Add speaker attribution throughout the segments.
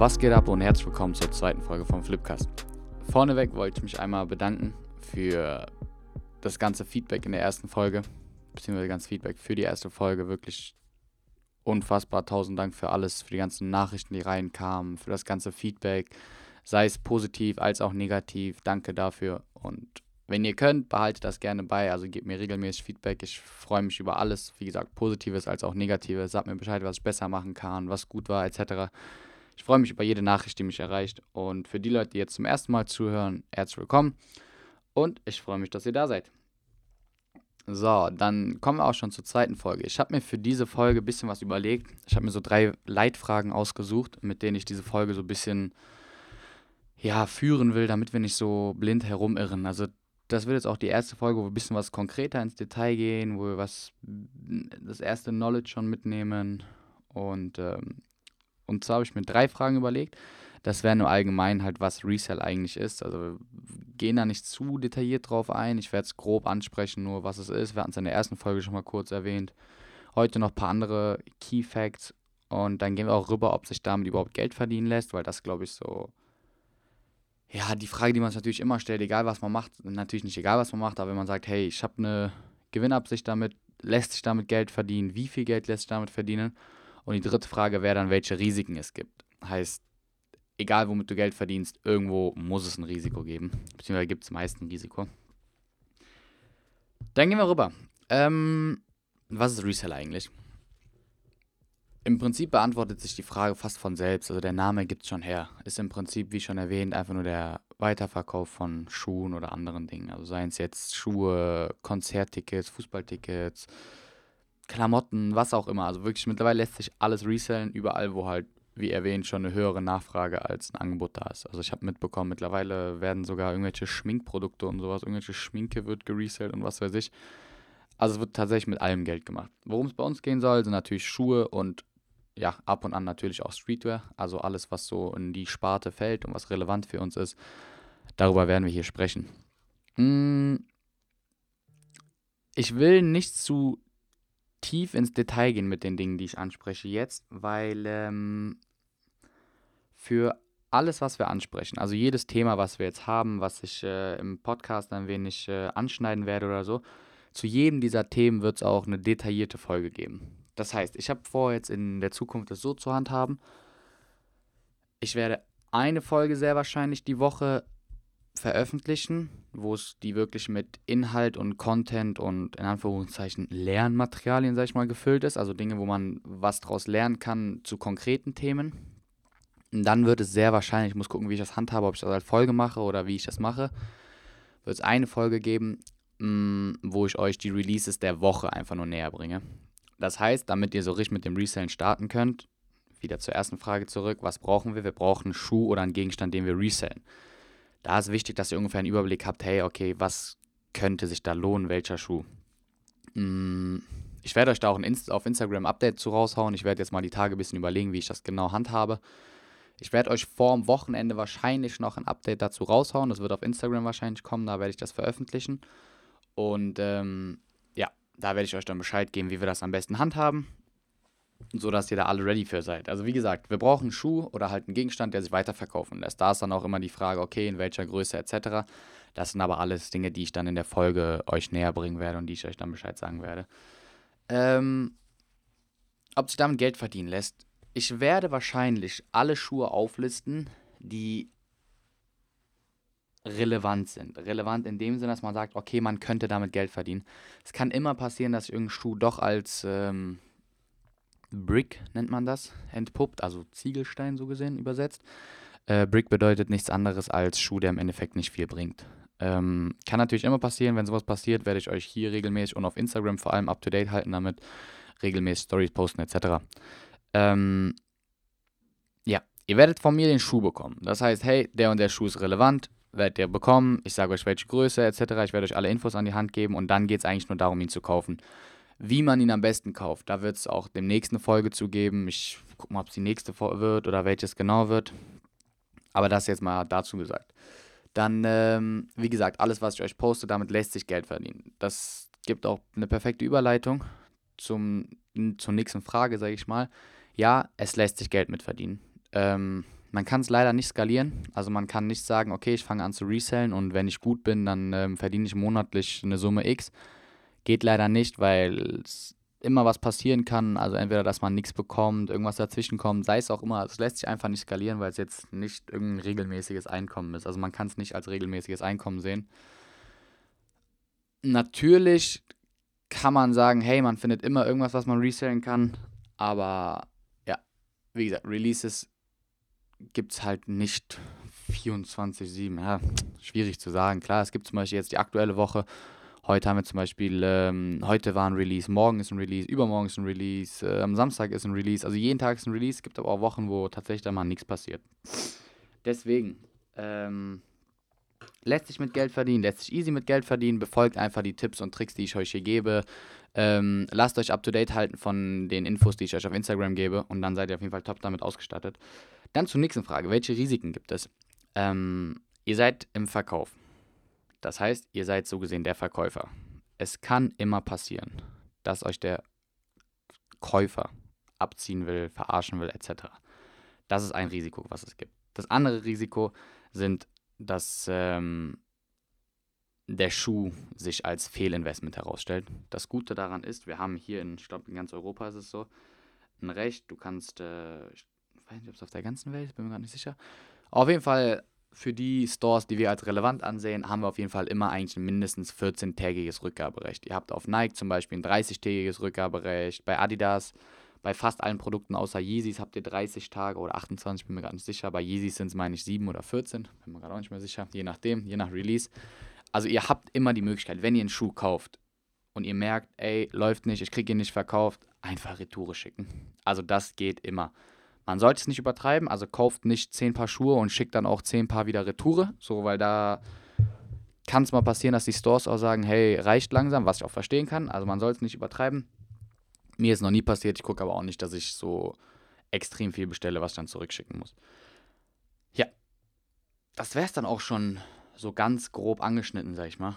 Speaker 1: Was geht ab und herzlich willkommen zur zweiten Folge vom Flipcast. Vorneweg wollte ich mich einmal bedanken für das ganze Feedback in der ersten Folge, beziehungsweise ganz Feedback für die erste Folge. Wirklich unfassbar. Tausend Dank für alles, für die ganzen Nachrichten, die reinkamen, für das ganze Feedback, sei es positiv als auch negativ. Danke dafür und wenn ihr könnt, behaltet das gerne bei. Also gebt mir regelmäßig Feedback. Ich freue mich über alles. Wie gesagt, Positives als auch Negatives. Sagt mir Bescheid, was ich besser machen kann, was gut war, etc. Ich freue mich über jede Nachricht, die mich erreicht. Und für die Leute, die jetzt zum ersten Mal zuhören, herzlich willkommen. Und ich freue mich, dass ihr da seid. So, dann kommen wir auch schon zur zweiten Folge. Ich habe mir für diese Folge ein bisschen was überlegt. Ich habe mir so drei Leitfragen ausgesucht, mit denen ich diese Folge so ein bisschen ja, führen will, damit wir nicht so blind herumirren. Also das wird jetzt auch die erste Folge, wo wir ein bisschen was konkreter ins Detail gehen, wo wir was, das erste Knowledge schon mitnehmen. Und, ähm, und zwar habe ich mir drei Fragen überlegt. Das wäre nur allgemein halt, was Resell eigentlich ist. Also wir gehen da nicht zu detailliert drauf ein. Ich werde es grob ansprechen, nur was es ist. Wir hatten es in der ersten Folge schon mal kurz erwähnt. Heute noch ein paar andere Key Facts. Und dann gehen wir auch rüber, ob sich damit überhaupt Geld verdienen lässt, weil das, glaube ich, so ja, die Frage, die man sich natürlich immer stellt, egal was man macht, natürlich nicht egal was man macht, aber wenn man sagt, hey, ich habe eine Gewinnabsicht damit, lässt sich damit Geld verdienen, wie viel Geld lässt sich damit verdienen? Und die dritte Frage wäre dann, welche Risiken es gibt. Heißt, egal womit du Geld verdienst, irgendwo muss es ein Risiko geben, beziehungsweise gibt es meist ein Risiko. Dann gehen wir rüber. Ähm, was ist Reseller eigentlich? Im Prinzip beantwortet sich die Frage fast von selbst. Also der Name gibt es schon her. Ist im Prinzip, wie schon erwähnt, einfach nur der Weiterverkauf von Schuhen oder anderen Dingen. Also seien es jetzt Schuhe, Konzerttickets, Fußballtickets, Klamotten, was auch immer. Also wirklich mittlerweile lässt sich alles resellen, überall, wo halt, wie erwähnt, schon eine höhere Nachfrage als ein Angebot da ist. Also ich habe mitbekommen, mittlerweile werden sogar irgendwelche Schminkprodukte und sowas, irgendwelche Schminke wird geresellt und was weiß ich. Also es wird tatsächlich mit allem Geld gemacht. Worum es bei uns gehen soll, sind natürlich Schuhe und ja, ab und an natürlich auch Streetwear, also alles, was so in die Sparte fällt und was relevant für uns ist. Darüber werden wir hier sprechen. Hm, ich will nicht zu tief ins Detail gehen mit den Dingen, die ich anspreche jetzt, weil ähm, für alles, was wir ansprechen, also jedes Thema, was wir jetzt haben, was ich äh, im Podcast ein wenig äh, anschneiden werde oder so, zu jedem dieser Themen wird es auch eine detaillierte Folge geben. Das heißt, ich habe vor, jetzt in der Zukunft das so zu handhaben. Ich werde eine Folge sehr wahrscheinlich die Woche veröffentlichen, wo es die wirklich mit Inhalt und Content und in Anführungszeichen Lernmaterialien, sag ich mal, gefüllt ist. Also Dinge, wo man was daraus lernen kann zu konkreten Themen. Und dann wird es sehr wahrscheinlich, ich muss gucken, wie ich das handhabe, ob ich das als Folge mache oder wie ich das mache, wird es eine Folge geben, mm, wo ich euch die Releases der Woche einfach nur näher bringe. Das heißt, damit ihr so richtig mit dem Resellen starten könnt, wieder zur ersten Frage zurück, was brauchen wir? Wir brauchen einen Schuh oder einen Gegenstand, den wir resellen. Da ist wichtig, dass ihr ungefähr einen Überblick habt, hey, okay, was könnte sich da lohnen, welcher Schuh. Mm, ich werde euch da auch ein Inst auf Instagram Update zu raushauen. Ich werde jetzt mal die Tage ein bisschen überlegen, wie ich das genau handhabe. Ich werde euch vor dem Wochenende wahrscheinlich noch ein Update dazu raushauen. Das wird auf Instagram wahrscheinlich kommen, da werde ich das veröffentlichen. Und ähm, da werde ich euch dann Bescheid geben, wie wir das am besten handhaben, sodass ihr da alle ready für seid. Also wie gesagt, wir brauchen einen Schuh oder halt einen Gegenstand, der sich weiterverkaufen lässt. Da ist dann auch immer die Frage, okay, in welcher Größe etc. Das sind aber alles Dinge, die ich dann in der Folge euch näher bringen werde und die ich euch dann Bescheid sagen werde. Ähm, ob sich damit Geld verdienen lässt. Ich werde wahrscheinlich alle Schuhe auflisten, die relevant sind. Relevant in dem Sinne, dass man sagt, okay, man könnte damit Geld verdienen. Es kann immer passieren, dass irgendein Schuh doch als ähm, Brick, nennt man das, entpuppt, also Ziegelstein so gesehen übersetzt. Äh, Brick bedeutet nichts anderes als Schuh, der im Endeffekt nicht viel bringt. Ähm, kann natürlich immer passieren, wenn sowas passiert, werde ich euch hier regelmäßig und auf Instagram vor allem up to date halten damit, regelmäßig Stories posten etc. Ähm, ja, ihr werdet von mir den Schuh bekommen. Das heißt, hey, der und der Schuh ist relevant, werdet ihr bekommen. Ich sage euch, welche Größe etc. Ich werde euch alle Infos an die Hand geben und dann geht es eigentlich nur darum, ihn zu kaufen. Wie man ihn am besten kauft, da wird es auch demnächst eine Folge zu geben. Ich gucke mal, ob es die nächste wird oder welches genau wird. Aber das jetzt mal dazu gesagt. Dann, ähm, wie gesagt, alles, was ich euch poste, damit lässt sich Geld verdienen. Das gibt auch eine perfekte Überleitung zum, zur nächsten Frage, sage ich mal. Ja, es lässt sich Geld mit verdienen. Ähm, man kann es leider nicht skalieren. Also man kann nicht sagen, okay, ich fange an zu resellen und wenn ich gut bin, dann ähm, verdiene ich monatlich eine Summe X. Geht leider nicht, weil immer was passieren kann. Also entweder, dass man nichts bekommt, irgendwas dazwischen kommt, sei es auch immer. Es lässt sich einfach nicht skalieren, weil es jetzt nicht irgendein regelmäßiges Einkommen ist. Also man kann es nicht als regelmäßiges Einkommen sehen. Natürlich kann man sagen, hey, man findet immer irgendwas, was man resellen kann. Aber ja, wie gesagt, Releases gibt es halt nicht 24-7. Ja, schwierig zu sagen. Klar, es gibt zum Beispiel jetzt die aktuelle Woche Heute haben wir zum Beispiel, ähm, heute war ein Release, morgen ist ein Release, übermorgen ist ein Release, äh, am Samstag ist ein Release. Also jeden Tag ist ein Release, gibt aber auch Wochen, wo tatsächlich dann mal nichts passiert. Deswegen, ähm, lässt sich mit Geld verdienen, lässt sich easy mit Geld verdienen, befolgt einfach die Tipps und Tricks, die ich euch hier gebe. Ähm, lasst euch up to date halten von den Infos, die ich euch auf Instagram gebe und dann seid ihr auf jeden Fall top damit ausgestattet. Dann zur nächsten Frage: Welche Risiken gibt es? Ähm, ihr seid im Verkauf. Das heißt, ihr seid so gesehen der Verkäufer. Es kann immer passieren, dass euch der Käufer abziehen will, verarschen will, etc. Das ist ein Risiko, was es gibt. Das andere Risiko sind, dass ähm, der Schuh sich als Fehlinvestment herausstellt. Das Gute daran ist, wir haben hier in, ich glaube, in ganz Europa ist es so, ein Recht, du kannst, äh, ich weiß nicht, ob es auf der ganzen Welt ist, bin mir gar nicht sicher. Auf jeden Fall für die Stores, die wir als relevant ansehen, haben wir auf jeden Fall immer eigentlich ein mindestens 14-tägiges Rückgaberecht. Ihr habt auf Nike zum Beispiel ein 30-tägiges Rückgaberecht, bei Adidas, bei fast allen Produkten außer Yeezys habt ihr 30 Tage oder 28, bin mir gar nicht sicher. Bei Yeezys sind es, meine ich, 7 oder 14, bin mir gerade auch nicht mehr sicher, je nachdem, je nach Release. Also ihr habt immer die Möglichkeit, wenn ihr einen Schuh kauft und ihr merkt, ey, läuft nicht, ich kriege ihn nicht verkauft, einfach Retoure schicken. Also das geht immer. Man sollte es nicht übertreiben, also kauft nicht 10 Paar Schuhe und schickt dann auch 10 Paar wieder Retoure, so weil da kann es mal passieren, dass die Stores auch sagen, hey, reicht langsam, was ich auch verstehen kann. Also man soll es nicht übertreiben. Mir ist noch nie passiert, ich gucke aber auch nicht, dass ich so extrem viel bestelle, was ich dann zurückschicken muss. Ja, das wäre es dann auch schon so ganz grob angeschnitten, sag ich mal.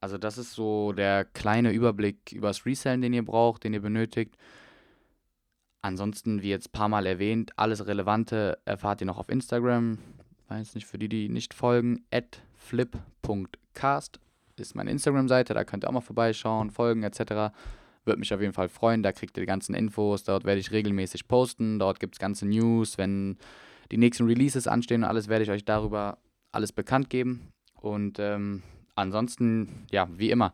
Speaker 1: Also das ist so der kleine Überblick über das Resellen, den ihr braucht, den ihr benötigt. Ansonsten, wie jetzt ein paar Mal erwähnt, alles Relevante erfahrt ihr noch auf Instagram. Weiß nicht, für die, die nicht folgen, flip.cast ist meine Instagram-Seite, da könnt ihr auch mal vorbeischauen, folgen etc. Würde mich auf jeden Fall freuen, da kriegt ihr die ganzen Infos, dort werde ich regelmäßig posten, dort gibt es ganze News, wenn die nächsten Releases anstehen und alles, werde ich euch darüber alles bekannt geben. Und ähm, ansonsten, ja, wie immer,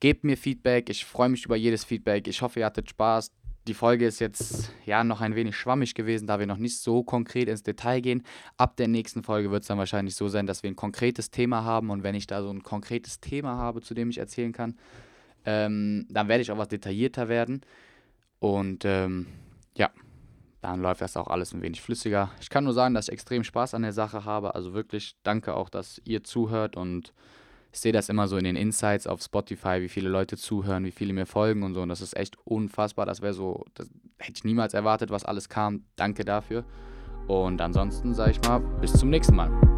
Speaker 1: gebt mir Feedback, ich freue mich über jedes Feedback, ich hoffe, ihr hattet Spaß die Folge ist jetzt ja noch ein wenig schwammig gewesen, da wir noch nicht so konkret ins Detail gehen. Ab der nächsten Folge wird es dann wahrscheinlich so sein, dass wir ein konkretes Thema haben und wenn ich da so ein konkretes Thema habe, zu dem ich erzählen kann, ähm, dann werde ich auch was detaillierter werden. Und ähm, ja, dann läuft das auch alles ein wenig flüssiger. Ich kann nur sagen, dass ich extrem Spaß an der Sache habe. Also wirklich danke auch, dass ihr zuhört und ich sehe das immer so in den Insights auf Spotify, wie viele Leute zuhören, wie viele mir folgen und so. Und das ist echt unfassbar. Das wäre so, das hätte ich niemals erwartet, was alles kam. Danke dafür. Und ansonsten sage ich mal, bis zum nächsten Mal.